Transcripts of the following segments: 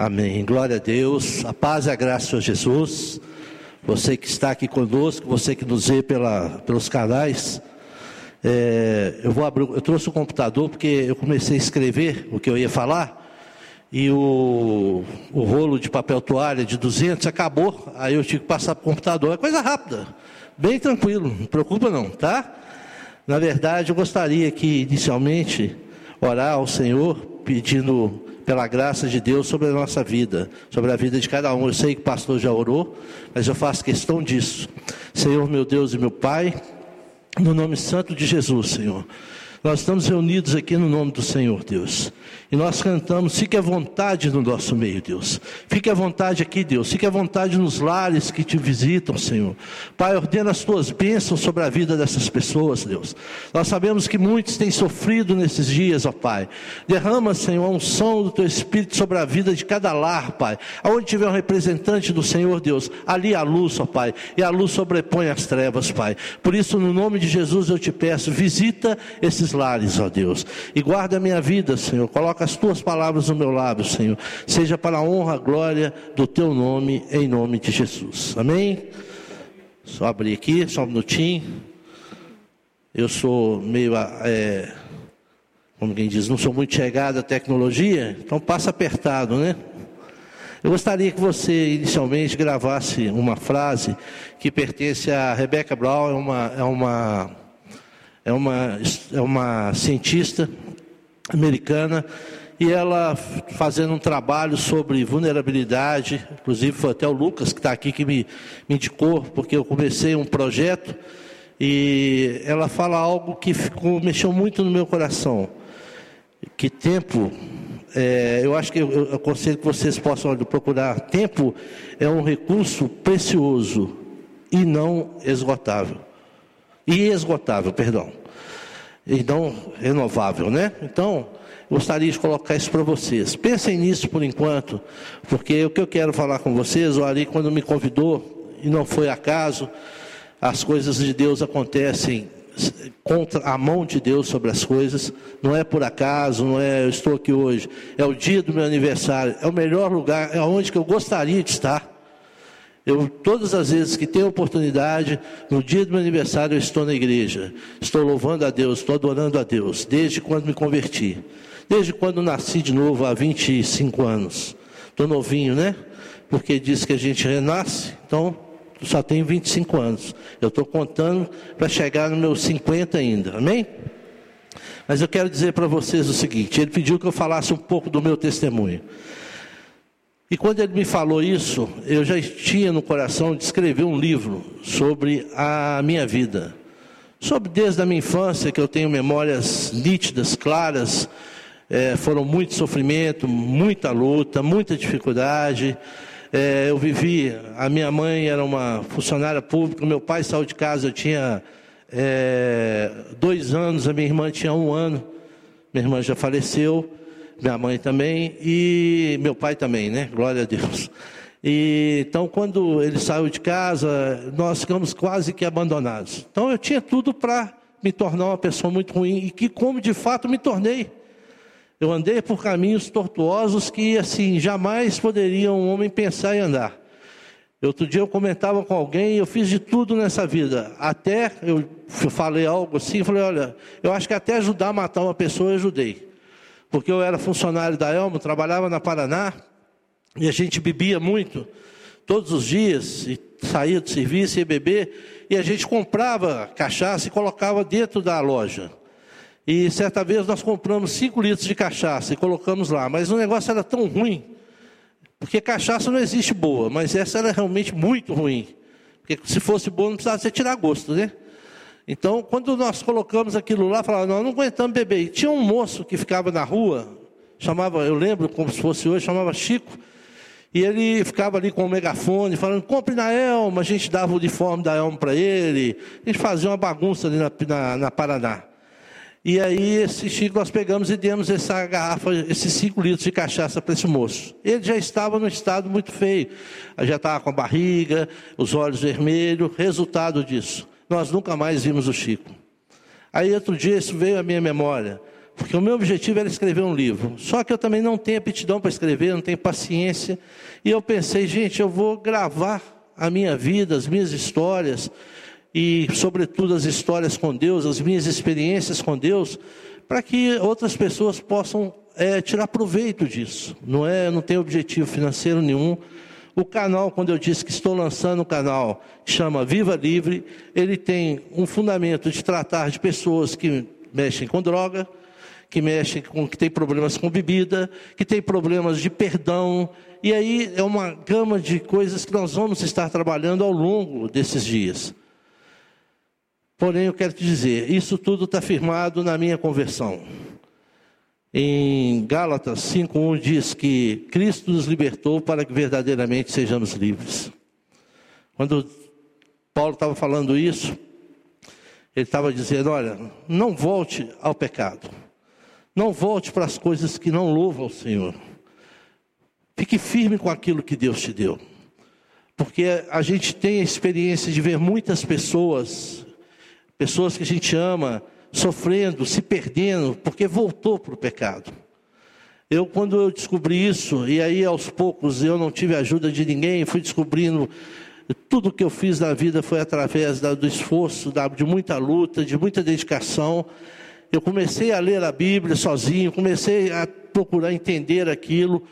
Amém. Glória a Deus. A paz e a graça Senhor Jesus. Você que está aqui conosco, você que nos vê pela, pelos canais. É, eu vou abrir, eu trouxe o computador porque eu comecei a escrever o que eu ia falar e o, o rolo de papel toalha de 200 acabou, aí eu tive que passar para o computador. É coisa rápida, bem tranquilo, não preocupa não, tá? Na verdade, eu gostaria que inicialmente orar ao Senhor pedindo pela graça de Deus sobre a nossa vida, sobre a vida de cada um. Eu sei que o pastor já orou, mas eu faço questão disso. Senhor, meu Deus e meu Pai, no nome santo de Jesus, Senhor. Nós estamos reunidos aqui no nome do Senhor, Deus. E nós cantamos, fique à vontade no nosso meio, Deus. Fique à vontade aqui, Deus. Fique à vontade nos lares que te visitam, Senhor. Pai, ordena as tuas bênçãos sobre a vida dessas pessoas, Deus. Nós sabemos que muitos têm sofrido nesses dias, ó Pai. Derrama, Senhor, a unção do teu Espírito sobre a vida de cada lar, Pai. Aonde tiver um representante do Senhor, Deus, ali a luz, ó Pai. E a luz sobrepõe as trevas, Pai. Por isso, no nome de Jesus, eu te peço, visita esses lares, ó Deus. E guarda a minha vida, Senhor. Coloca as tuas palavras no meu lábio, Senhor. Seja para a honra, a glória do teu nome, em nome de Jesus. Amém? Só abrir aqui, só um minutinho. Eu sou meio, é, como quem diz, não sou muito chegado à tecnologia, então passa apertado, né? Eu gostaria que você inicialmente gravasse uma frase que pertence a Rebecca Brown, é uma, é uma, é uma, é uma cientista americana e ela fazendo um trabalho sobre vulnerabilidade, inclusive foi até o Lucas que está aqui que me, me indicou, porque eu comecei um projeto e ela fala algo que ficou, mexeu muito no meu coração. Que tempo, é, eu acho que eu, aconselho que vocês possam procurar. Tempo é um recurso precioso e não esgotável. E esgotável, perdão e não renovável, né? Então, gostaria de colocar isso para vocês. Pensem nisso por enquanto, porque o que eu quero falar com vocês, o Ari, quando me convidou, e não foi acaso, as coisas de Deus acontecem contra a mão de Deus sobre as coisas, não é por acaso, não é eu estou aqui hoje, é o dia do meu aniversário, é o melhor lugar, é onde que eu gostaria de estar. Eu, todas as vezes que tenho oportunidade, no dia do meu aniversário, eu estou na igreja. Estou louvando a Deus, estou adorando a Deus, desde quando me converti. Desde quando nasci de novo, há 25 anos. Estou novinho, né? Porque diz que a gente renasce, então só tenho 25 anos. Eu estou contando para chegar nos meus 50 ainda, amém? Mas eu quero dizer para vocês o seguinte: ele pediu que eu falasse um pouco do meu testemunho. E quando ele me falou isso, eu já tinha no coração de escrever um livro sobre a minha vida. Sobre desde a minha infância, que eu tenho memórias nítidas, claras, é, foram muito sofrimento, muita luta, muita dificuldade. É, eu vivi, a minha mãe era uma funcionária pública, meu pai saiu de casa, eu tinha é, dois anos, a minha irmã tinha um ano, minha irmã já faleceu minha mãe também e meu pai também, né? Glória a Deus. E, então, quando ele saiu de casa, nós ficamos quase que abandonados. Então, eu tinha tudo para me tornar uma pessoa muito ruim e que, como de fato, me tornei. Eu andei por caminhos tortuosos que, assim, jamais poderia um homem pensar em andar. Outro dia eu comentava com alguém, eu fiz de tudo nessa vida. Até eu falei algo assim, falei, olha, eu acho que até ajudar a matar uma pessoa eu ajudei porque eu era funcionário da Elmo, trabalhava na Paraná, e a gente bebia muito, todos os dias, e saía do serviço, ia beber, e a gente comprava cachaça e colocava dentro da loja. E certa vez nós compramos 5 litros de cachaça e colocamos lá, mas o negócio era tão ruim, porque cachaça não existe boa, mas essa era realmente muito ruim. Porque se fosse boa não precisava você tirar gosto, né? Então, quando nós colocamos aquilo lá, falava, nós não aguentamos beber. E tinha um moço que ficava na rua, chamava, eu lembro como se fosse hoje, chamava Chico, e ele ficava ali com o megafone, falando, compre na Elma, a gente dava o uniforme da Elma para ele, gente fazia uma bagunça ali na, na, na, Paraná. E aí, esse Chico, nós pegamos e demos essa garrafa, esses cinco litros de cachaça para esse moço. Ele já estava num estado muito feio, já estava com a barriga, os olhos vermelhos, resultado disso nós nunca mais vimos o Chico. Aí outro dia isso veio à minha memória. porque o meu objetivo era escrever um livro. Só que eu também não tenho aptidão para escrever, não tenho paciência. E eu pensei, gente, eu vou gravar a minha vida, as minhas histórias, e, sobretudo, as histórias com Deus, as minhas experiências com Deus, para que outras pessoas possam é, tirar proveito disso. Não é, não tem objetivo financeiro nenhum. O canal, quando eu disse que estou lançando o canal, chama Viva Livre, ele tem um fundamento de tratar de pessoas que mexem com droga, que mexem com que tem problemas com bebida, que tem problemas de perdão, e aí é uma gama de coisas que nós vamos estar trabalhando ao longo desses dias. Porém, eu quero te dizer, isso tudo está firmado na minha conversão. Em Gálatas 5:1 diz que Cristo nos libertou para que verdadeiramente sejamos livres. Quando Paulo estava falando isso, ele estava dizendo: olha, não volte ao pecado, não volte para as coisas que não louvam o Senhor. Fique firme com aquilo que Deus te deu. Porque a gente tem a experiência de ver muitas pessoas pessoas que a gente ama, sofrendo, se perdendo, porque voltou para o pecado. Eu, quando eu descobri isso, e aí aos poucos eu não tive ajuda de ninguém, fui descobrindo, tudo que eu fiz na vida foi através do esforço, de muita luta, de muita dedicação. Eu comecei a ler a Bíblia sozinho, comecei a procurar entender aquilo.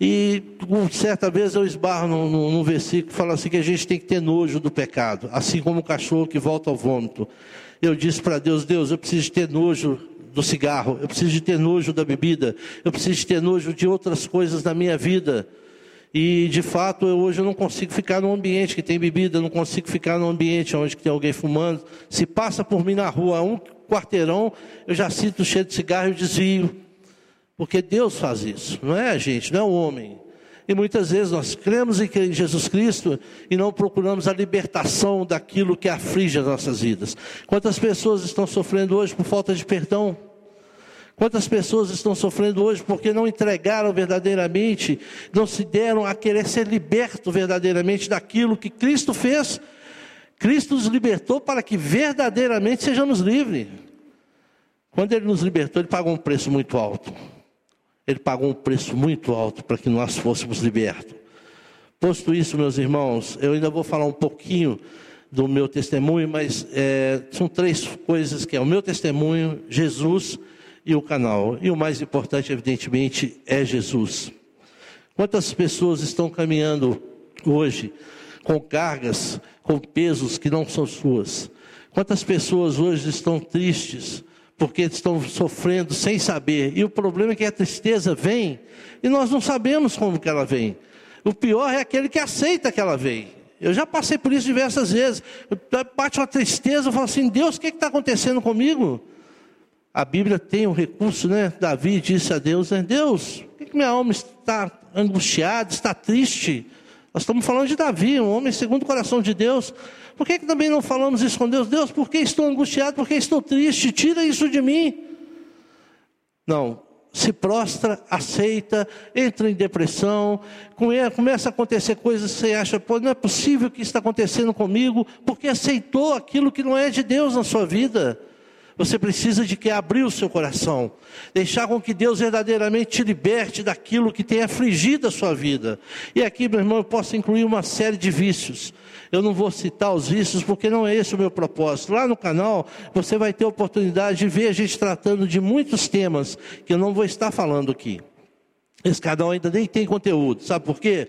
E certa vez eu esbarro num, num, num versículo que fala assim que a gente tem que ter nojo do pecado, assim como o cachorro que volta ao vômito. Eu disse para Deus, Deus, eu preciso de ter nojo do cigarro, eu preciso de ter nojo da bebida, eu preciso de ter nojo de outras coisas na minha vida. E de fato, eu, hoje eu não consigo ficar num ambiente que tem bebida, não consigo ficar num ambiente onde tem alguém fumando. Se passa por mim na rua um quarteirão, eu já sinto cheio de cigarro e desvio. Porque Deus faz isso, não é a gente, não é o homem. E muitas vezes nós cremos em Jesus Cristo e não procuramos a libertação daquilo que aflige as nossas vidas. Quantas pessoas estão sofrendo hoje por falta de perdão? Quantas pessoas estão sofrendo hoje porque não entregaram verdadeiramente, não se deram a querer ser liberto verdadeiramente daquilo que Cristo fez? Cristo nos libertou para que verdadeiramente sejamos livres. Quando Ele nos libertou, Ele pagou um preço muito alto. Ele pagou um preço muito alto para que nós fôssemos libertos. Posto isso, meus irmãos, eu ainda vou falar um pouquinho do meu testemunho, mas é, são três coisas que é o meu testemunho, Jesus e o canal. E o mais importante, evidentemente, é Jesus. Quantas pessoas estão caminhando hoje com cargas, com pesos que não são suas? Quantas pessoas hoje estão tristes, porque estão sofrendo sem saber. E o problema é que a tristeza vem e nós não sabemos como que ela vem. O pior é aquele que aceita que ela vem. Eu já passei por isso diversas vezes. Bate uma tristeza, eu falo assim: Deus, o que está acontecendo comigo? A Bíblia tem um recurso, né? Davi disse a Deus: né? Deus, por que, que minha alma está angustiada, está triste? Nós estamos falando de Davi, um homem segundo o coração de Deus. Por que, que também não falamos isso com Deus? Deus, por que estou angustiado? Por que estou triste? Tira isso de mim. Não, se prostra, aceita, entra em depressão, começa a acontecer coisas que você acha, pô, não é possível que isso está acontecendo comigo, porque aceitou aquilo que não é de Deus na sua vida. Você precisa de que abrir o seu coração, deixar com que Deus verdadeiramente te liberte daquilo que tem afligido a sua vida. E aqui, meu irmão, eu posso incluir uma série de vícios. Eu não vou citar os vícios porque não é esse o meu propósito. Lá no canal você vai ter oportunidade de ver a gente tratando de muitos temas que eu não vou estar falando aqui. Esse canal ainda nem tem conteúdo, sabe por quê?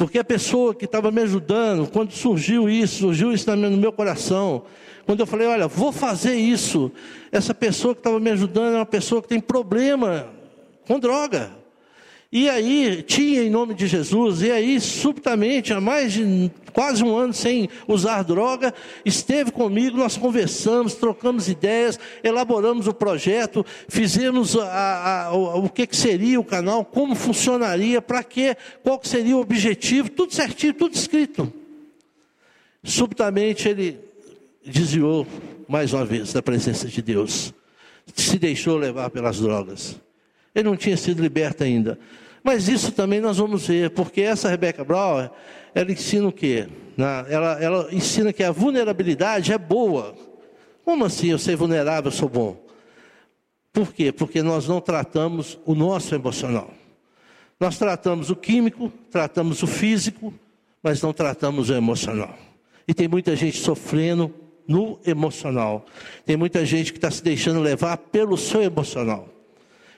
Porque a pessoa que estava me ajudando, quando surgiu isso, surgiu isso no meu coração, quando eu falei, olha, vou fazer isso, essa pessoa que estava me ajudando é uma pessoa que tem problema com droga. E aí, tinha em nome de Jesus, e aí, subitamente, há mais de quase um ano sem usar droga, esteve comigo, nós conversamos, trocamos ideias, elaboramos o projeto, fizemos a, a, o, o que, que seria o canal, como funcionaria, para quê, qual que seria o objetivo, tudo certinho, tudo escrito. Subitamente ele desviou mais uma vez da presença de Deus, se deixou levar pelas drogas. Ele não tinha sido liberto ainda. Mas isso também nós vamos ver, porque essa Rebecca Brown, ela ensina o quê? Ela, ela ensina que a vulnerabilidade é boa. Como assim eu ser vulnerável, eu sou bom? Por quê? Porque nós não tratamos o nosso emocional. Nós tratamos o químico, tratamos o físico, mas não tratamos o emocional. E tem muita gente sofrendo no emocional. Tem muita gente que está se deixando levar pelo seu emocional.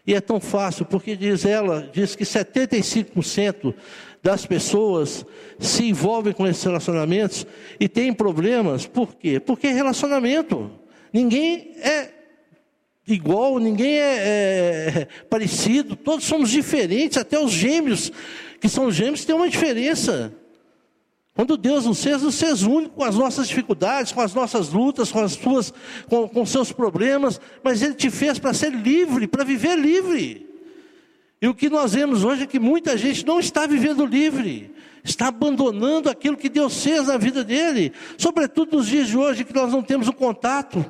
E é tão fácil, porque diz ela, diz que 75% das pessoas se envolvem com esses relacionamentos e têm problemas. Por quê? Porque é relacionamento. Ninguém é igual, ninguém é, é, parecido, todos somos diferentes, até os gêmeos, que são gêmeos, têm uma diferença. Quando Deus nos fez, nos fez único com as nossas dificuldades, com as nossas lutas, com as suas, com, com seus problemas, mas Ele te fez para ser livre, para viver livre. E o que nós vemos hoje é que muita gente não está vivendo livre, está abandonando aquilo que Deus fez na vida dele, sobretudo nos dias de hoje que nós não temos o contato.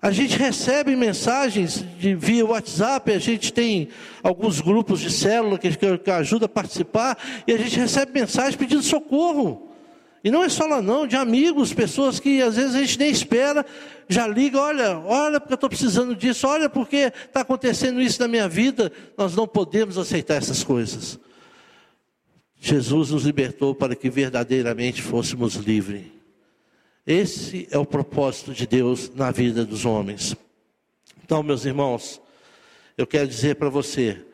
A gente recebe mensagens de, via WhatsApp, a gente tem alguns grupos de célula que, que, que ajuda a participar, e a gente recebe mensagens pedindo socorro. E não é só lá não, de amigos, pessoas que às vezes a gente nem espera, já liga, olha, olha porque eu estou precisando disso, olha porque está acontecendo isso na minha vida. Nós não podemos aceitar essas coisas. Jesus nos libertou para que verdadeiramente fôssemos livres. Esse é o propósito de Deus na vida dos homens. Então, meus irmãos, eu quero dizer para você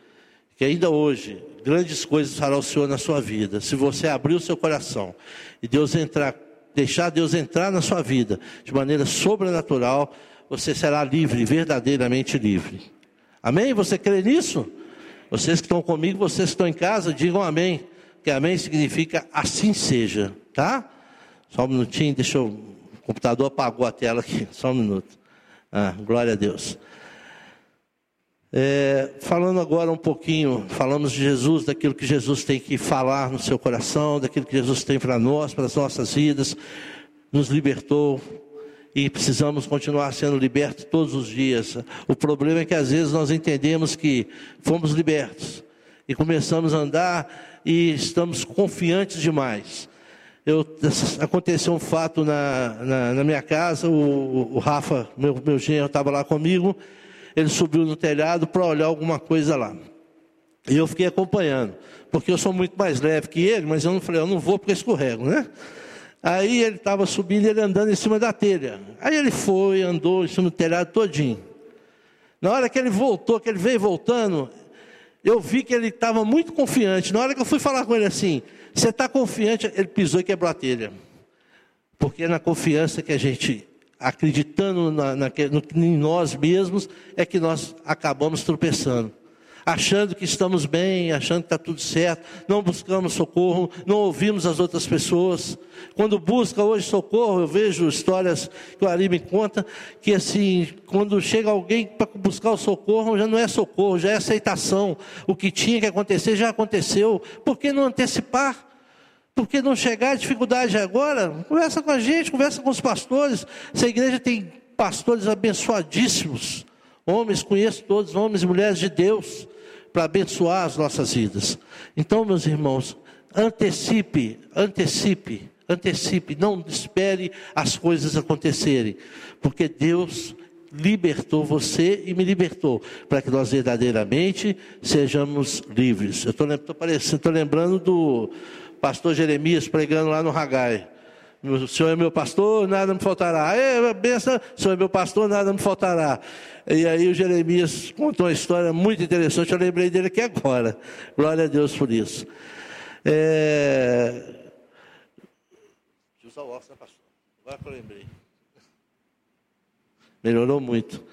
que ainda hoje grandes coisas fará o Senhor na sua vida. Se você abrir o seu coração e Deus entrar, deixar Deus entrar na sua vida de maneira sobrenatural, você será livre, verdadeiramente livre. Amém? Você crê nisso? Vocês que estão comigo, vocês que estão em casa, digam amém. Que amém significa assim seja, tá? Só um minutinho, deixa eu. O computador apagou a tela aqui, só um minuto. Ah, glória a Deus. É, falando agora um pouquinho, falamos de Jesus, daquilo que Jesus tem que falar no seu coração, daquilo que Jesus tem para nós, para as nossas vidas, nos libertou e precisamos continuar sendo libertos todos os dias. O problema é que às vezes nós entendemos que fomos libertos e começamos a andar e estamos confiantes demais. Eu, aconteceu um fato na, na, na minha casa, o, o Rafa, meu, meu genro, estava lá comigo ele subiu no telhado para olhar alguma coisa lá. E eu fiquei acompanhando, porque eu sou muito mais leve que ele, mas eu não falei, eu não vou porque escorrego, né? Aí ele estava subindo, ele andando em cima da telha. Aí ele foi, andou em cima do telhado todinho. Na hora que ele voltou, que ele veio voltando, eu vi que ele estava muito confiante. Na hora que eu fui falar com ele assim, você está confiante? Ele pisou e quebrou a telha. Porque é na confiança que a gente acreditando na, na, no, em nós mesmos, é que nós acabamos tropeçando. Achando que estamos bem, achando que está tudo certo, não buscamos socorro, não ouvimos as outras pessoas. Quando busca hoje socorro, eu vejo histórias que o Ari me conta, que assim, quando chega alguém para buscar o socorro, já não é socorro, já é aceitação. O que tinha que acontecer já aconteceu. Por que não antecipar? Porque não chegar a dificuldade agora, conversa com a gente, conversa com os pastores. Essa igreja tem pastores abençoadíssimos. Homens, conheço todos, homens e mulheres de Deus, para abençoar as nossas vidas. Então, meus irmãos, antecipe, antecipe, antecipe, não espere as coisas acontecerem, porque Deus libertou você e me libertou, para que nós verdadeiramente sejamos livres. Eu estou lembrando do pastor Jeremias pregando lá no Ragai. O Senhor é meu pastor, nada me faltará. É, benção, o Senhor é meu pastor, nada me faltará. E aí o Jeremias contou uma história muito interessante, eu lembrei dele aqui agora. Glória a Deus por isso. É... Deixa eu usar o óculos, né, pastor? Agora que eu lembrei. Melhorou muito.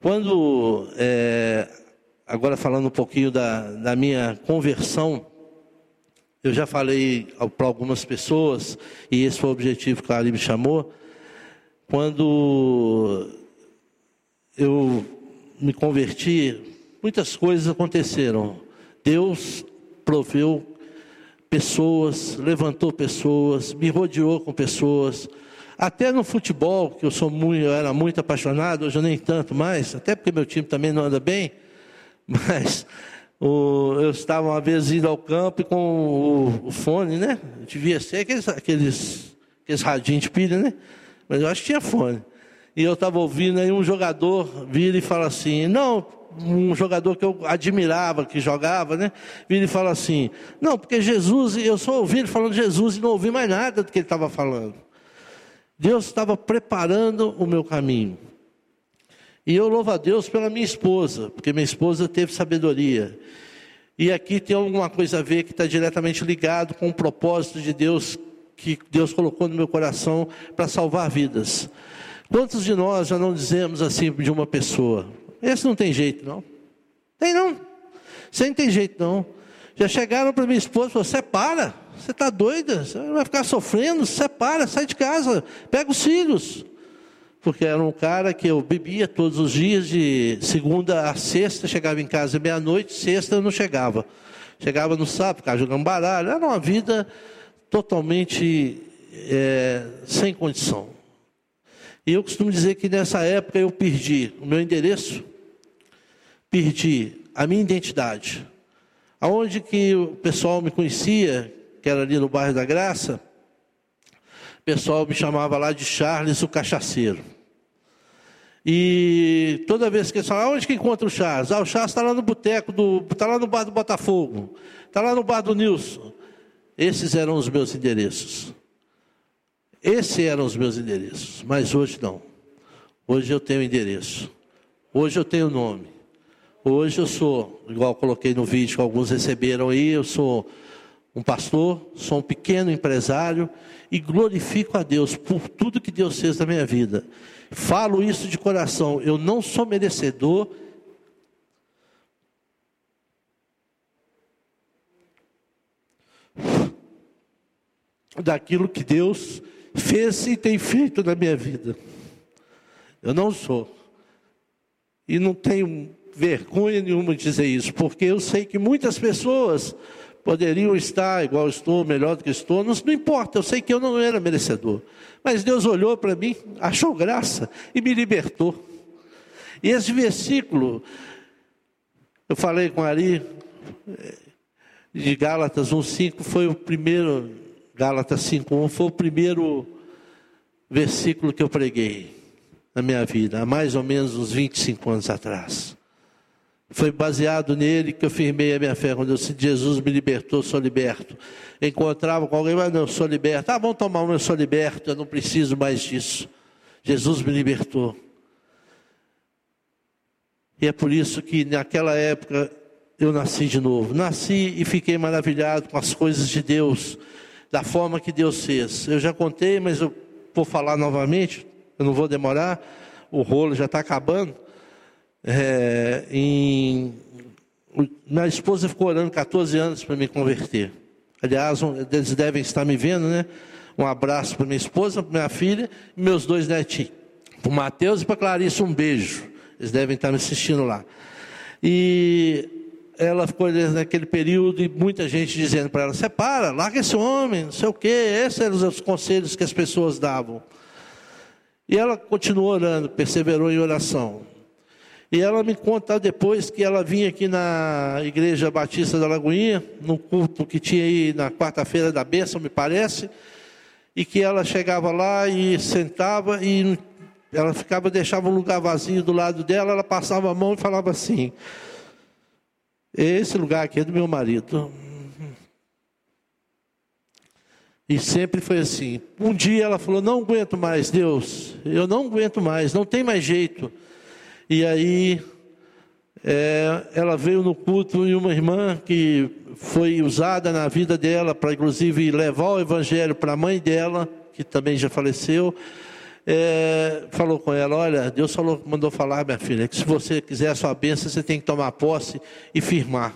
Quando, é... agora falando um pouquinho da, da minha conversão, eu já falei para algumas pessoas, e esse foi o objetivo que a Ali me chamou, quando eu me converti, muitas coisas aconteceram. Deus proveu pessoas, levantou pessoas, me rodeou com pessoas. Até no futebol, que eu sou muito, eu era muito apaixonado, hoje eu nem tanto mais, até porque meu time também não anda bem, mas o, eu estava uma vez indo ao campo com o, o fone, né? Devia ser aqueles, aqueles, aqueles radinhos de pilha, né? Mas eu acho que tinha fone. E eu estava ouvindo aí um jogador vira e fala assim: Não, um jogador que eu admirava, que jogava, né? Vira e fala assim: Não, porque Jesus, eu só ouvi ele falando Jesus e não ouvi mais nada do que ele estava falando. Deus estava preparando o meu caminho. E eu louvo a Deus pela minha esposa, porque minha esposa teve sabedoria. E aqui tem alguma coisa a ver que está diretamente ligado com o propósito de Deus que Deus colocou no meu coração para salvar vidas. Quantos de nós já não dizemos assim de uma pessoa? Esse não tem jeito, não. Tem não. Você não tem jeito, não. Já chegaram para minha esposa e falaram: separa, você está doida, você vai ficar sofrendo, separa, sai de casa, pega os filhos. Porque era um cara que eu bebia todos os dias, de segunda a sexta, chegava em casa meia-noite, sexta eu não chegava. Chegava no sábado, ficava jogando baralho. Era uma vida totalmente é, sem condição. E eu costumo dizer que nessa época eu perdi o meu endereço, perdi a minha identidade. Aonde que o pessoal me conhecia, que era ali no bairro da Graça, o pessoal me chamava lá de Charles o cachaceiro. E toda vez que eles onde que encontra o Charles? Ah, o Charles está lá no boteco, está lá no bar do Botafogo, está lá no bar do Nilson. Esses eram os meus endereços. Esses eram os meus endereços, mas hoje não. Hoje eu tenho endereço. Hoje eu tenho nome. Hoje eu sou, igual coloquei no vídeo que alguns receberam aí, eu sou um pastor, sou um pequeno empresário e glorifico a Deus por tudo que Deus fez na minha vida. Falo isso de coração, eu não sou merecedor daquilo que Deus fez e tem feito na minha vida. Eu não sou. E não tenho vergonha nenhuma de dizer isso, porque eu sei que muitas pessoas poderiam estar igual estou, melhor do que estou, não, não importa, eu sei que eu não era merecedor. Mas Deus olhou para mim, achou graça e me libertou. E esse versículo, eu falei com Ari, eh, de Gálatas 1,5, foi o primeiro Gálatas 5:1 foi o primeiro versículo que eu preguei na minha vida, há mais ou menos uns 25 anos atrás. Foi baseado nele que eu firmei a minha fé. Quando eu disse, Jesus me libertou, sou liberto. Encontrava com alguém, mas não, sou liberto. Ah, vamos tomar um, eu sou liberto, eu não preciso mais disso. Jesus me libertou. E é por isso que naquela época eu nasci de novo. Nasci e fiquei maravilhado com as coisas de Deus da forma que Deus fez. Eu já contei, mas eu vou falar novamente, eu não vou demorar, o rolo já está acabando. É, em, minha esposa ficou orando 14 anos para me converter. Aliás, um, eles devem estar me vendo, né? Um abraço para minha esposa, para minha filha e meus dois netinhos. Para o Mateus e para Clarice, um beijo. Eles devem estar me assistindo lá. E ela ficou naquele período e muita gente dizendo para ela: separa, larga esse homem, não sei o quê. Esses eram os conselhos que as pessoas davam. E ela continuou orando, perseverou em oração. E ela me conta depois que ela vinha aqui na Igreja Batista da Lagoinha, no culto que tinha aí na quarta-feira da bênção, me parece, e que ela chegava lá e sentava e ela ficava, deixava um lugar vazio do lado dela, ela passava a mão e falava assim: esse lugar aqui é do meu marido. E sempre foi assim. Um dia ela falou: Não aguento mais, Deus, eu não aguento mais, não tem mais jeito. E aí é, ela veio no culto e uma irmã que foi usada na vida dela para, inclusive, levar o evangelho para a mãe dela, que também já faleceu é, falou com ela: Olha, Deus falou, mandou falar, minha filha, que se você quiser a sua bênção, você tem que tomar posse e firmar.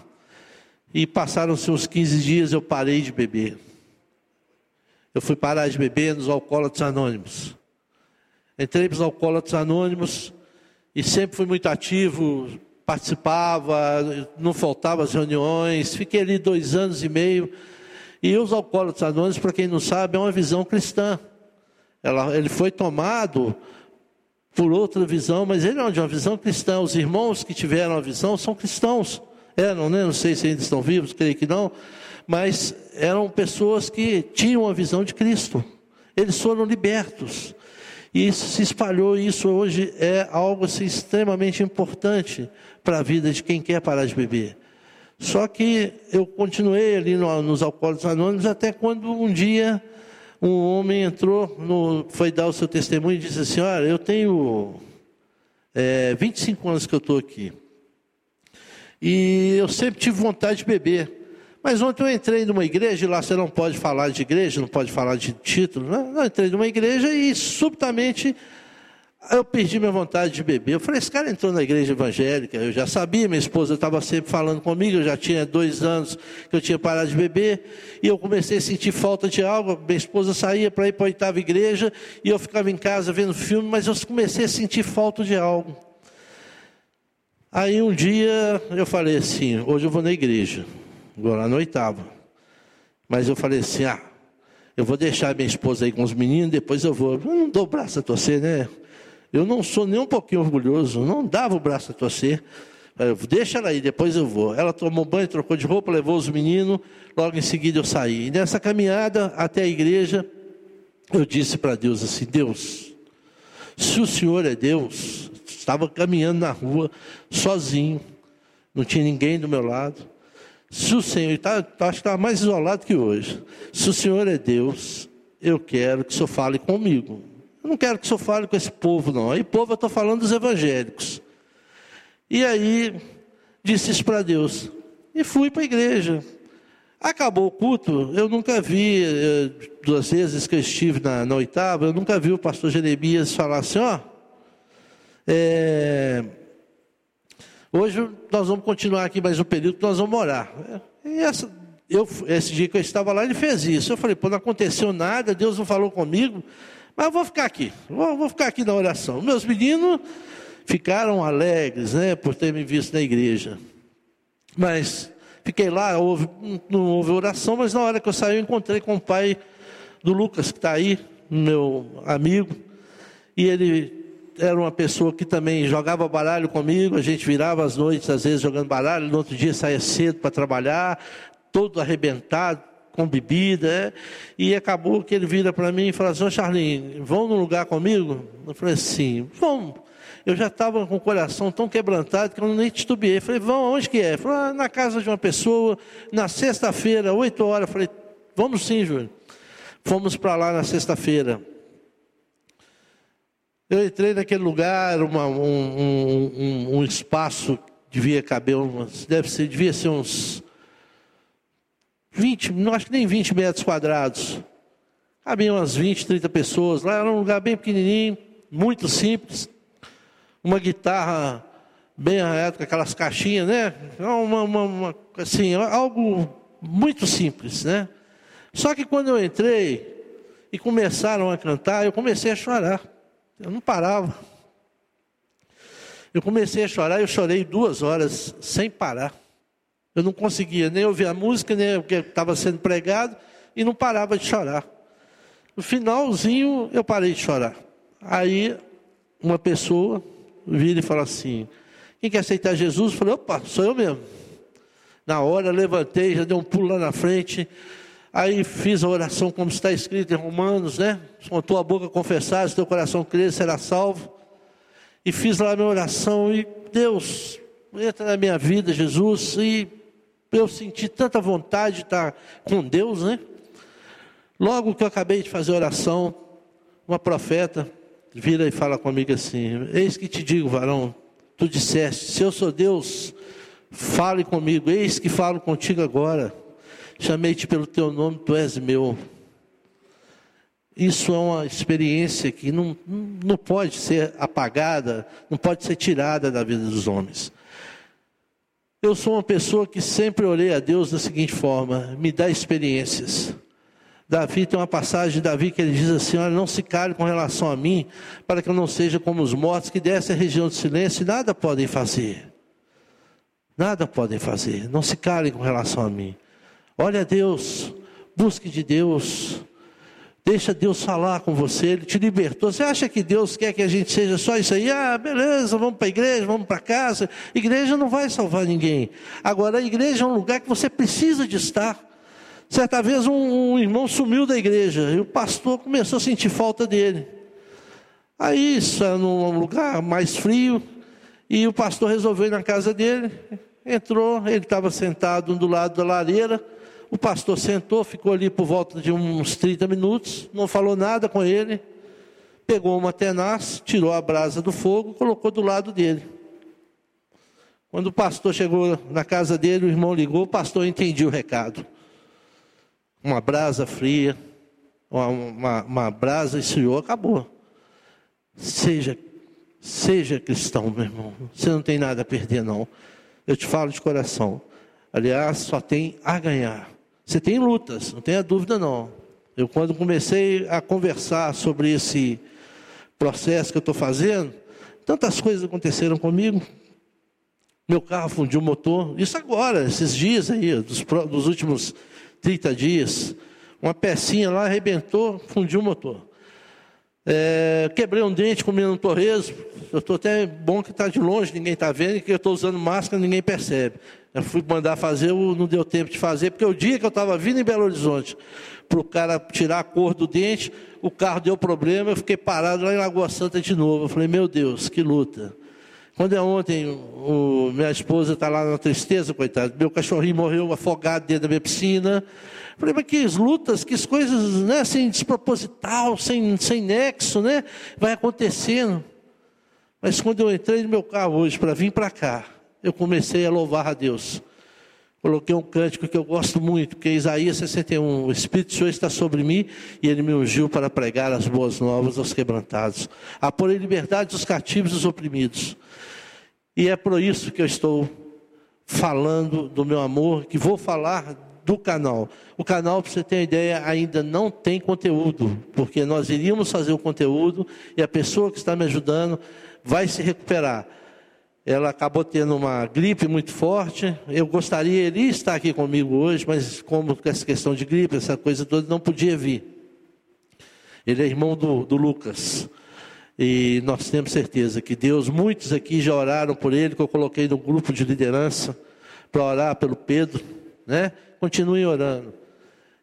E passaram-se uns 15 dias, eu parei de beber. Eu fui parar de beber nos Alcoólatras Anônimos. Entrei para os Alcoólatras Anônimos e sempre fui muito ativo, participava, não faltava as reuniões. Fiquei ali dois anos e meio. E os Alcoólatras Anônimos, para quem não sabe, é uma visão cristã. Ela, ele foi tomado por outra visão, mas ele é de uma visão cristã. Os irmãos que tiveram a visão são cristãos. Eram, né? Não sei se ainda estão vivos, creio que não. Mas eram pessoas que tinham a visão de Cristo. Eles foram libertos. E se espalhou, isso hoje é algo assim, extremamente importante para a vida de quem quer parar de beber. Só que eu continuei ali no, nos alcoólicos anônimos até quando um dia um homem entrou, no, foi dar o seu testemunho e disse assim: Olha, eu tenho é, 25 anos que eu estou aqui. E eu sempre tive vontade de beber. Mas ontem eu entrei numa igreja, e lá você não pode falar de igreja, não pode falar de título. Né? Eu entrei numa igreja e subitamente eu perdi minha vontade de beber. Eu falei, esse cara entrou na igreja evangélica, eu já sabia, minha esposa estava sempre falando comigo, eu já tinha dois anos que eu tinha parado de beber, e eu comecei a sentir falta de algo. Minha esposa saía para ir para a oitava igreja, e eu ficava em casa vendo filme, mas eu comecei a sentir falta de algo. Aí um dia eu falei assim, hoje eu vou na igreja, lá na oitava. Mas eu falei assim, ah, eu vou deixar minha esposa aí com os meninos, depois eu vou. Eu não dou o braço a torcer, né? Eu não sou nem um pouquinho orgulhoso, não dava o braço a torcer. Deixa ela aí, depois eu vou. Ela tomou banho, trocou de roupa, levou os meninos, logo em seguida eu saí. E nessa caminhada até a igreja, eu disse para Deus assim: Deus, se o Senhor é Deus, estava caminhando na rua sozinho, não tinha ninguém do meu lado. Se o Senhor, tá, tá, que estava mais isolado que hoje. Se o Senhor é Deus, eu quero que o Senhor fale comigo. Eu não quero que o senhor fale com esse povo, não. Aí, povo, eu estou falando dos evangélicos. E aí, disse isso para Deus. E fui para a igreja. Acabou o culto, eu nunca vi, eh, duas vezes que eu estive na, na oitava, eu nunca vi o pastor Jeremias falar assim: ó, é, hoje nós vamos continuar aqui mais um período, nós vamos orar. E essa, eu, esse dia que eu estava lá, ele fez isso. Eu falei: pô, não aconteceu nada, Deus não falou comigo. Mas eu vou ficar aqui, vou, vou ficar aqui na oração. Meus meninos ficaram alegres, né, por ter me visto na igreja. Mas fiquei lá, houve, não houve oração, mas na hora que eu saí, eu encontrei com o pai do Lucas, que está aí, meu amigo, e ele era uma pessoa que também jogava baralho comigo, a gente virava as noites, às vezes, jogando baralho, no outro dia saía cedo para trabalhar, todo arrebentado, com bebida, é, e acabou que ele vira para mim e fala assim, ô Charlinho, vão num lugar comigo? Eu falei assim, vamos. Eu já estava com o coração tão quebrantado que eu nem titubeei. Eu falei, vão, aonde que é? Falei, ah, na casa de uma pessoa, na sexta-feira, oito horas. Eu falei, vamos sim, Júlio. Fomos para lá na sexta-feira. Eu entrei naquele lugar, uma, um, um, um, espaço, devia caber, umas, deve ser, devia ser uns 20, não acho que nem 20 metros quadrados. Cabiam umas 20, 30 pessoas. Lá era um lugar bem pequenininho, muito simples. Uma guitarra bem arraiada, aquelas caixinhas, né? Uma, uma, uma, assim, algo muito simples, né? Só que quando eu entrei e começaram a cantar, eu comecei a chorar. Eu não parava. Eu comecei a chorar, eu chorei duas horas sem parar. Eu não conseguia nem ouvir a música, nem o que estava sendo pregado, e não parava de chorar. No finalzinho, eu parei de chorar. Aí, uma pessoa vira e fala assim: Quem quer aceitar Jesus? Eu falei: Opa, sou eu mesmo. Na hora, levantei, já dei um pulo lá na frente. Aí fiz a oração como está escrito em Romanos, né? Com tua boca confessar, se teu coração crer, será salvo. E fiz lá a minha oração e Deus, entra na minha vida, Jesus, e eu senti tanta vontade de estar com Deus, né? Logo que eu acabei de fazer oração, uma profeta vira e fala comigo assim: Eis que te digo, varão, tu disseste, se eu sou Deus, fale comigo, eis que falo contigo agora. Chamei-te pelo teu nome, tu és meu. Isso é uma experiência que não, não pode ser apagada, não pode ser tirada da vida dos homens. Eu sou uma pessoa que sempre orei a Deus da seguinte forma: me dá experiências. Davi tem uma passagem de Davi que ele diz assim: Olha, não se cale com relação a mim, para que eu não seja como os mortos que descem a região de silêncio e nada podem fazer. Nada podem fazer. Não se calem com relação a mim. Olha Deus, busque de Deus, Deixa Deus falar com você, Ele te libertou. Você acha que Deus quer que a gente seja só isso aí? Ah, beleza, vamos para a igreja, vamos para casa. Igreja não vai salvar ninguém. Agora, a igreja é um lugar que você precisa de estar. Certa vez um, um irmão sumiu da igreja e o pastor começou a sentir falta dele. Aí isso é num lugar mais frio, e o pastor resolveu ir na casa dele, entrou, ele estava sentado do lado da lareira, o pastor sentou, ficou ali por volta de uns 30 minutos, não falou nada com ele, pegou uma tenaz, tirou a brasa do fogo, colocou do lado dele. Quando o pastor chegou na casa dele, o irmão ligou, o pastor entendia o recado. Uma brasa fria, uma, uma, uma brasa esfriou, acabou. Seja, seja cristão, meu irmão. Você não tem nada a perder, não. Eu te falo de coração. Aliás, só tem a ganhar. Você tem lutas, não tenha dúvida, não. Eu, quando comecei a conversar sobre esse processo que eu estou fazendo, tantas coisas aconteceram comigo. Meu carro fundiu o motor, isso agora, esses dias aí, dos, dos últimos 30 dias. Uma pecinha lá arrebentou, fundiu o motor. É, quebrei um dente comendo um torresmo. Eu estou até bom que está de longe, ninguém está vendo, que eu estou usando máscara, ninguém percebe. Eu fui mandar fazer, não deu tempo de fazer, porque o dia que eu estava vindo em Belo Horizonte, para o cara tirar a cor do dente, o carro deu problema, eu fiquei parado lá em Lagoa Santa de novo. Eu falei, meu Deus, que luta. Quando é ontem, o, minha esposa está lá na tristeza, coitado. Meu cachorrinho morreu afogado dentro da minha piscina. Falei, mas que lutas, que coisas, né, assim, desproposital, sem, sem nexo, né? Vai acontecendo. Mas quando eu entrei no meu carro hoje para vir para cá, eu comecei a louvar a Deus. Coloquei um cântico que eu gosto muito, que é Isaías 61. O Espírito do Senhor está sobre mim e ele me ungiu para pregar as boas novas aos quebrantados, a pôr em liberdade os cativos e os oprimidos e é por isso que eu estou falando do meu amor, que vou falar do canal. O canal, para você ter uma ideia, ainda não tem conteúdo, porque nós iríamos fazer o conteúdo e a pessoa que está me ajudando vai se recuperar. Ela acabou tendo uma gripe muito forte. Eu gostaria, ele estar aqui comigo hoje, mas como essa questão de gripe, essa coisa toda, não podia vir. Ele é irmão do, do Lucas. E nós temos certeza que Deus, muitos aqui já oraram por ele, que eu coloquei no grupo de liderança para orar pelo Pedro, né? Continuem orando.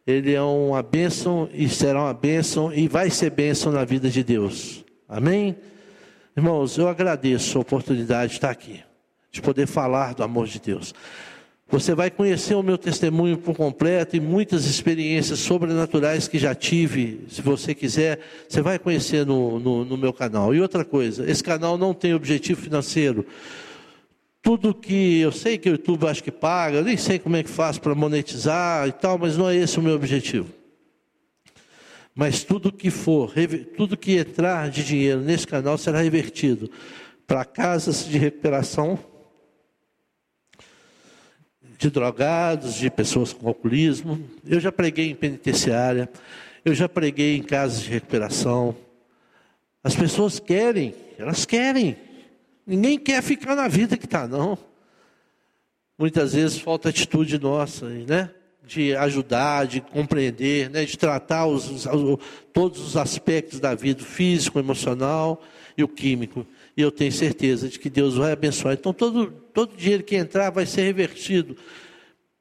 Ele é uma bênção e será uma bênção e vai ser bênção na vida de Deus. Amém? Irmãos, eu agradeço a oportunidade de estar aqui, de poder falar do amor de Deus. Você vai conhecer o meu testemunho por completo e muitas experiências sobrenaturais que já tive. Se você quiser, você vai conhecer no, no, no meu canal. E outra coisa, esse canal não tem objetivo financeiro. Tudo que eu sei que o YouTube acho que paga, eu nem sei como é que faz para monetizar e tal, mas não é esse o meu objetivo. Mas tudo que for, tudo que entrar de dinheiro nesse canal será revertido para casas de recuperação de drogados, de pessoas com alcoolismo. Eu já preguei em penitenciária, eu já preguei em casas de recuperação. As pessoas querem, elas querem. Ninguém quer ficar na vida que está, não. Muitas vezes falta atitude nossa, né? De ajudar, de compreender, né? de tratar os, os, todos os aspectos da vida, físico, emocional e o químico. E eu tenho certeza de que Deus vai abençoar. Então, todo, todo dinheiro que entrar vai ser revertido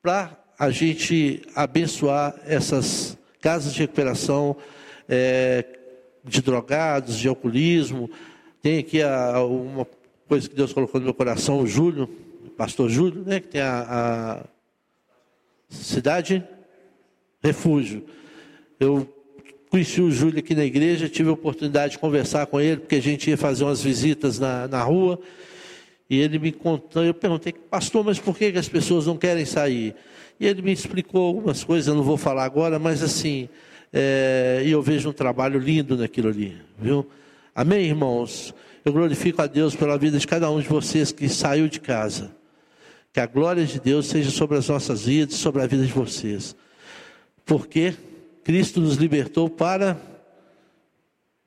para a gente abençoar essas casas de recuperação é, de drogados, de alcoolismo. Tem aqui a, uma coisa que Deus colocou no meu coração, o Júlio, pastor Júlio, né, que tem a, a cidade refúgio. Eu Conheci o Júlio aqui na igreja, tive a oportunidade de conversar com ele, porque a gente ia fazer umas visitas na, na rua. E ele me contou, eu perguntei, pastor, mas por que, que as pessoas não querem sair? E ele me explicou algumas coisas, eu não vou falar agora, mas assim, é, e eu vejo um trabalho lindo naquilo ali, viu? Amém, irmãos? Eu glorifico a Deus pela vida de cada um de vocês que saiu de casa. Que a glória de Deus seja sobre as nossas vidas, sobre a vida de vocês. Por quê? Cristo nos libertou para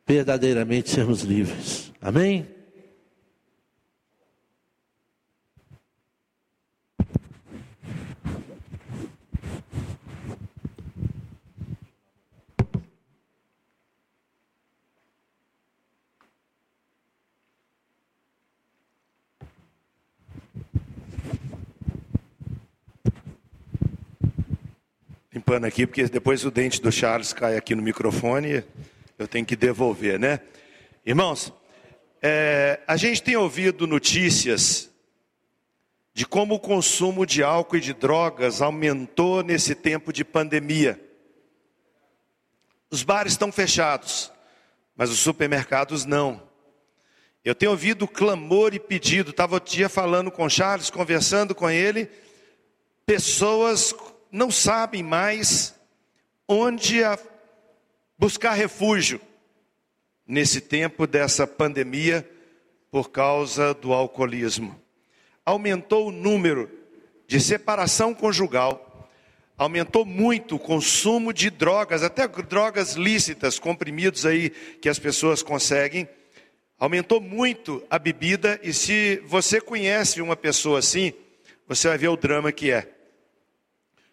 verdadeiramente sermos livres. Amém? Aqui, porque depois o dente do Charles cai aqui no microfone, eu tenho que devolver, né? Irmãos, é, a gente tem ouvido notícias de como o consumo de álcool e de drogas aumentou nesse tempo de pandemia. Os bares estão fechados, mas os supermercados não. Eu tenho ouvido clamor e pedido, estava o dia falando com Charles, conversando com ele, pessoas não sabem mais onde buscar refúgio nesse tempo dessa pandemia por causa do alcoolismo. Aumentou o número de separação conjugal, aumentou muito o consumo de drogas, até drogas lícitas, comprimidos aí que as pessoas conseguem. Aumentou muito a bebida e se você conhece uma pessoa assim, você vai ver o drama que é.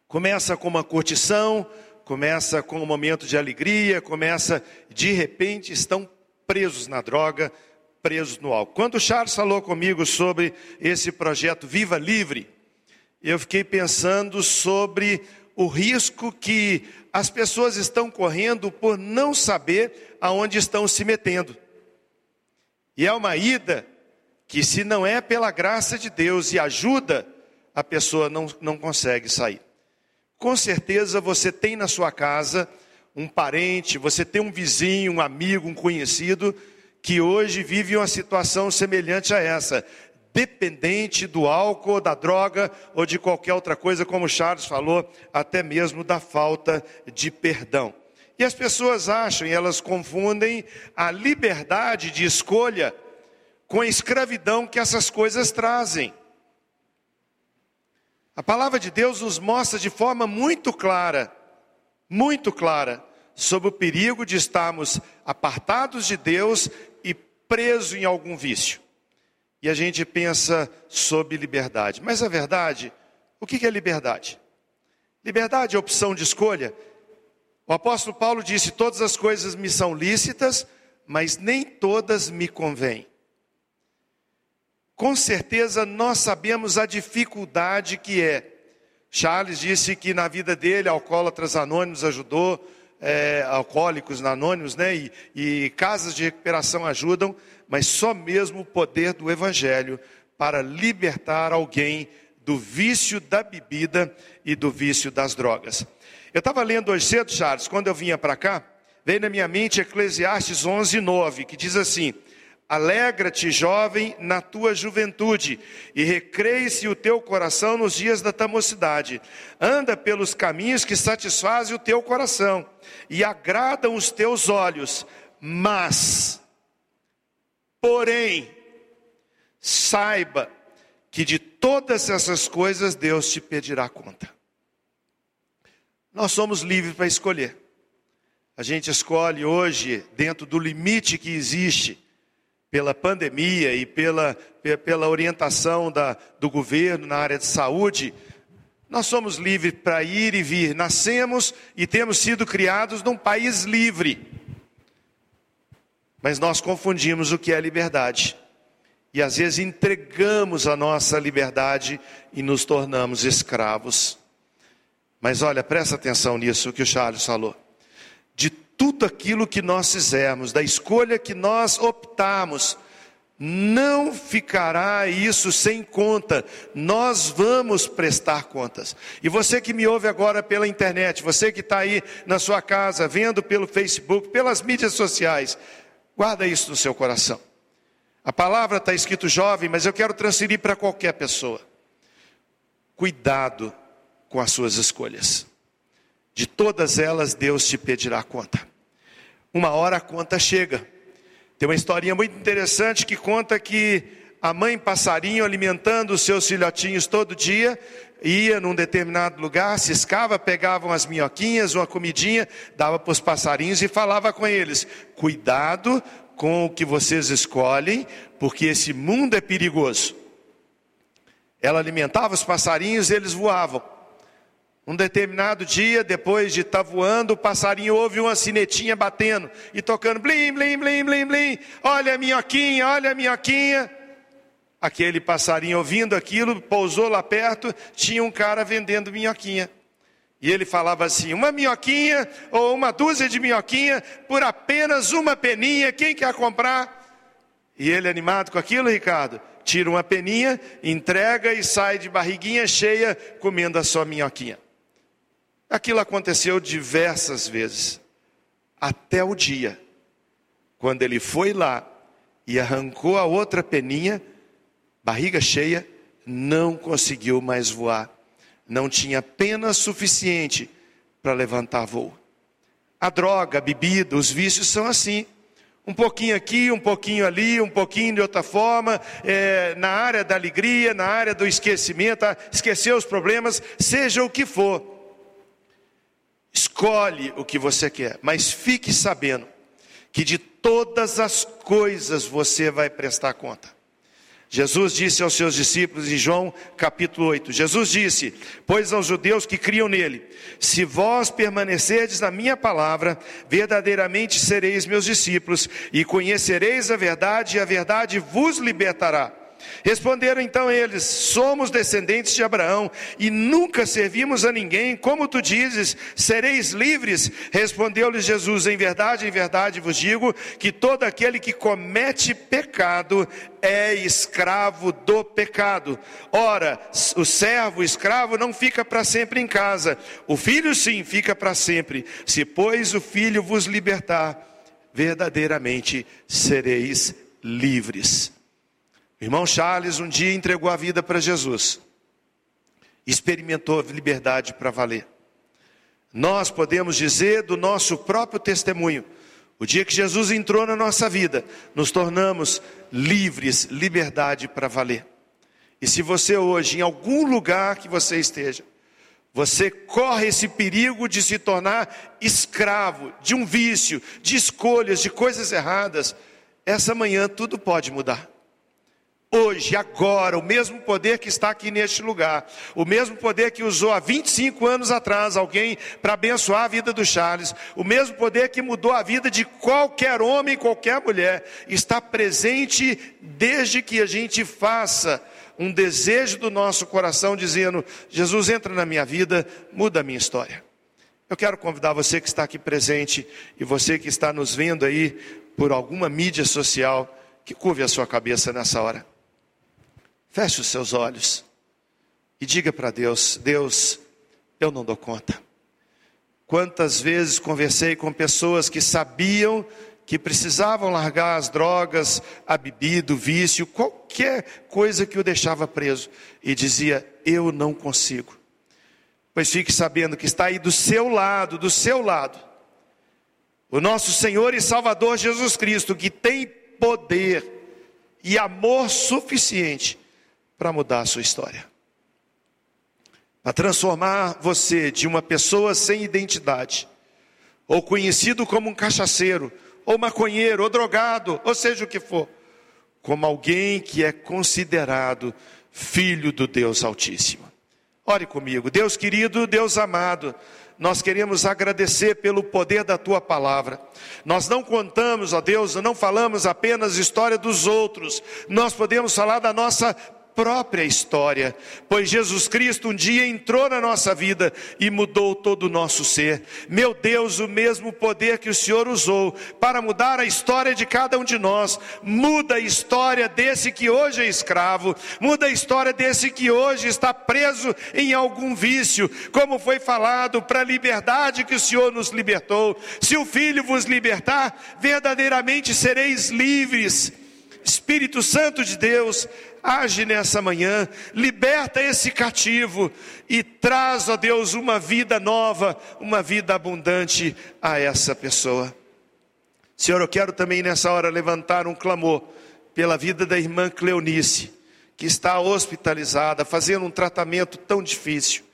Começa com uma curtição, começa com um momento de alegria, começa, de repente, estão presos na droga, presos no álcool. Quando o Charles falou comigo sobre esse projeto Viva Livre, eu fiquei pensando sobre o risco que as pessoas estão correndo por não saber aonde estão se metendo. E é uma ida que, se não é pela graça de Deus e ajuda, a pessoa não, não consegue sair. Com certeza você tem na sua casa um parente, você tem um vizinho, um amigo, um conhecido que hoje vive uma situação semelhante a essa, dependente do álcool, da droga ou de qualquer outra coisa, como Charles falou, até mesmo da falta de perdão. E as pessoas acham e elas confundem a liberdade de escolha com a escravidão que essas coisas trazem. A palavra de Deus nos mostra de forma muito clara, muito clara, sobre o perigo de estarmos apartados de Deus e presos em algum vício. E a gente pensa sobre liberdade. Mas a verdade, o que é liberdade? Liberdade é opção de escolha. O apóstolo Paulo disse: Todas as coisas me são lícitas, mas nem todas me convêm com certeza nós sabemos a dificuldade que é. Charles disse que na vida dele, alcoólatras anônimos ajudou, é, alcoólicos anônimos, né? E, e casas de recuperação ajudam, mas só mesmo o poder do Evangelho para libertar alguém do vício da bebida e do vício das drogas. Eu estava lendo hoje cedo, Charles, quando eu vinha para cá, veio na minha mente Eclesiastes 11, 9, que diz assim: Alegra-te, jovem, na tua juventude, e recreie-se o teu coração nos dias da tua mocidade. Anda pelos caminhos que satisfazem o teu coração e agradam os teus olhos. Mas, porém, saiba que de todas essas coisas Deus te pedirá conta. Nós somos livres para escolher. A gente escolhe hoje, dentro do limite que existe, pela pandemia e pela, pela orientação da, do governo na área de saúde, nós somos livres para ir e vir. Nascemos e temos sido criados num país livre. Mas nós confundimos o que é liberdade. E às vezes entregamos a nossa liberdade e nos tornamos escravos. Mas olha, presta atenção nisso que o Charles falou. De tudo aquilo que nós fizermos, da escolha que nós optarmos, não ficará isso sem conta, nós vamos prestar contas. E você que me ouve agora pela internet, você que está aí na sua casa, vendo pelo Facebook, pelas mídias sociais, guarda isso no seu coração. A palavra está escrito jovem, mas eu quero transferir para qualquer pessoa. Cuidado com as suas escolhas. De todas elas, Deus te pedirá conta. Uma hora a conta chega. Tem uma historinha muito interessante que conta que a mãe passarinho alimentando os seus filhotinhos todo dia, ia num determinado lugar, ciscava, pegavam as minhoquinhas, uma comidinha, dava para os passarinhos e falava com eles: cuidado com o que vocês escolhem, porque esse mundo é perigoso. Ela alimentava os passarinhos, eles voavam. Um determinado dia, depois de estar tá voando, o passarinho ouve uma sinetinha batendo e tocando blim, blim, blim, blim, blim. Olha a minhoquinha, olha a minhoquinha. Aquele passarinho ouvindo aquilo, pousou lá perto, tinha um cara vendendo minhoquinha. E ele falava assim: uma minhoquinha ou uma dúzia de minhoquinha por apenas uma peninha, quem quer comprar? E ele, animado com aquilo, Ricardo, tira uma peninha, entrega e sai de barriguinha cheia comendo a sua minhoquinha. Aquilo aconteceu diversas vezes, até o dia quando ele foi lá e arrancou a outra peninha, barriga cheia, não conseguiu mais voar. Não tinha pena suficiente para levantar voo. A droga, a bebida, os vícios são assim. Um pouquinho aqui, um pouquinho ali, um pouquinho de outra forma, é, na área da alegria, na área do esquecimento, ah, esquecer os problemas, seja o que for. Escolhe o que você quer, mas fique sabendo que de todas as coisas você vai prestar conta. Jesus disse aos seus discípulos em João capítulo 8: Jesus disse: Pois aos judeus que criam nele, se vós permanecerdes na minha palavra, verdadeiramente sereis meus discípulos, e conhecereis a verdade, e a verdade vos libertará. Responderam então eles: Somos descendentes de Abraão e nunca servimos a ninguém. Como tu dizes, sereis livres? Respondeu-lhes Jesus: Em verdade, em verdade vos digo que todo aquele que comete pecado é escravo do pecado. Ora, o servo, o escravo, não fica para sempre em casa, o filho sim fica para sempre. Se, pois, o filho vos libertar, verdadeiramente sereis livres. O irmão Charles um dia entregou a vida para Jesus, experimentou liberdade para valer. Nós podemos dizer do nosso próprio testemunho, o dia que Jesus entrou na nossa vida, nos tornamos livres, liberdade para valer. E se você hoje, em algum lugar que você esteja, você corre esse perigo de se tornar escravo de um vício, de escolhas, de coisas erradas, essa manhã tudo pode mudar hoje, agora, o mesmo poder que está aqui neste lugar, o mesmo poder que usou há 25 anos atrás alguém para abençoar a vida do Charles, o mesmo poder que mudou a vida de qualquer homem, qualquer mulher, está presente desde que a gente faça um desejo do nosso coração dizendo: Jesus entra na minha vida, muda a minha história. Eu quero convidar você que está aqui presente e você que está nos vendo aí por alguma mídia social, que curve a sua cabeça nessa hora. Feche os seus olhos e diga para Deus: Deus, eu não dou conta. Quantas vezes conversei com pessoas que sabiam que precisavam largar as drogas, a bebida, o vício, qualquer coisa que o deixava preso, e dizia: Eu não consigo. Pois fique sabendo que está aí do seu lado, do seu lado, o nosso Senhor e Salvador Jesus Cristo, que tem poder e amor suficiente para mudar a sua história. Para transformar você de uma pessoa sem identidade, ou conhecido como um cachaceiro, ou maconheiro, ou drogado, ou seja o que for, como alguém que é considerado filho do Deus Altíssimo. Ore comigo, Deus querido, Deus amado, nós queremos agradecer pelo poder da tua palavra. Nós não contamos, ó Deus, não falamos apenas história dos outros, nós podemos falar da nossa própria história, pois Jesus Cristo um dia entrou na nossa vida e mudou todo o nosso ser. Meu Deus, o mesmo poder que o Senhor usou para mudar a história de cada um de nós, muda a história desse que hoje é escravo, muda a história desse que hoje está preso em algum vício, como foi falado, para a liberdade que o Senhor nos libertou. Se o Filho vos libertar, verdadeiramente sereis livres. Espírito Santo de Deus, age nessa manhã, liberta esse cativo e traz, ó Deus, uma vida nova, uma vida abundante a essa pessoa. Senhor, eu quero também nessa hora levantar um clamor pela vida da irmã Cleonice, que está hospitalizada, fazendo um tratamento tão difícil.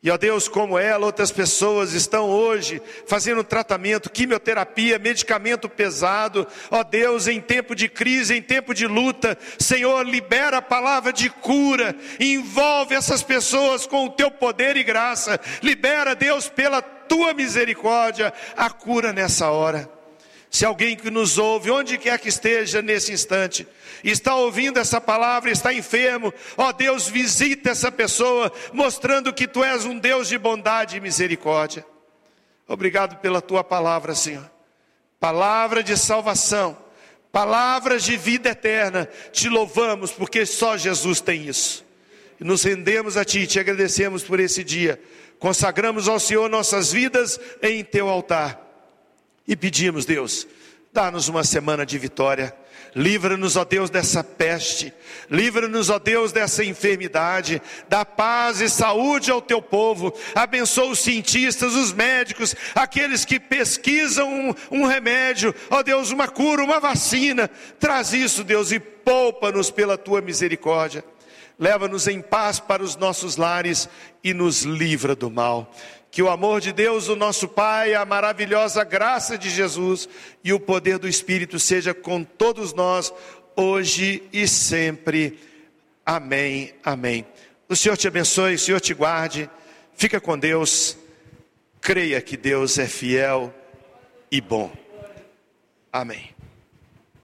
E ó Deus, como ela, outras pessoas estão hoje fazendo tratamento, quimioterapia, medicamento pesado. Ó Deus, em tempo de crise, em tempo de luta, Senhor, libera a palavra de cura, envolve essas pessoas com o teu poder e graça. Libera, Deus, pela tua misericórdia, a cura nessa hora. Se alguém que nos ouve, onde quer que esteja nesse instante, está ouvindo essa palavra, está enfermo, ó Deus, visita essa pessoa, mostrando que tu és um Deus de bondade e misericórdia. Obrigado pela tua palavra, Senhor. Palavra de salvação, palavras de vida eterna. Te louvamos porque só Jesus tem isso. E nos rendemos a Ti, te agradecemos por esse dia. Consagramos ao Senhor nossas vidas em Teu altar e pedimos, Deus, dá-nos uma semana de vitória. Livra-nos, ó Deus, dessa peste. Livra-nos, ó Deus, dessa enfermidade. Dá paz e saúde ao teu povo. Abençoa os cientistas, os médicos, aqueles que pesquisam um, um remédio. Ó Deus, uma cura, uma vacina. Traz isso, Deus, e poupa-nos pela tua misericórdia. Leva-nos em paz para os nossos lares e nos livra do mal. Que o amor de Deus, o nosso Pai, a maravilhosa graça de Jesus e o poder do Espírito seja com todos nós, hoje e sempre. Amém, amém. O Senhor te abençoe, o Senhor te guarde. Fica com Deus. Creia que Deus é fiel e bom. Amém.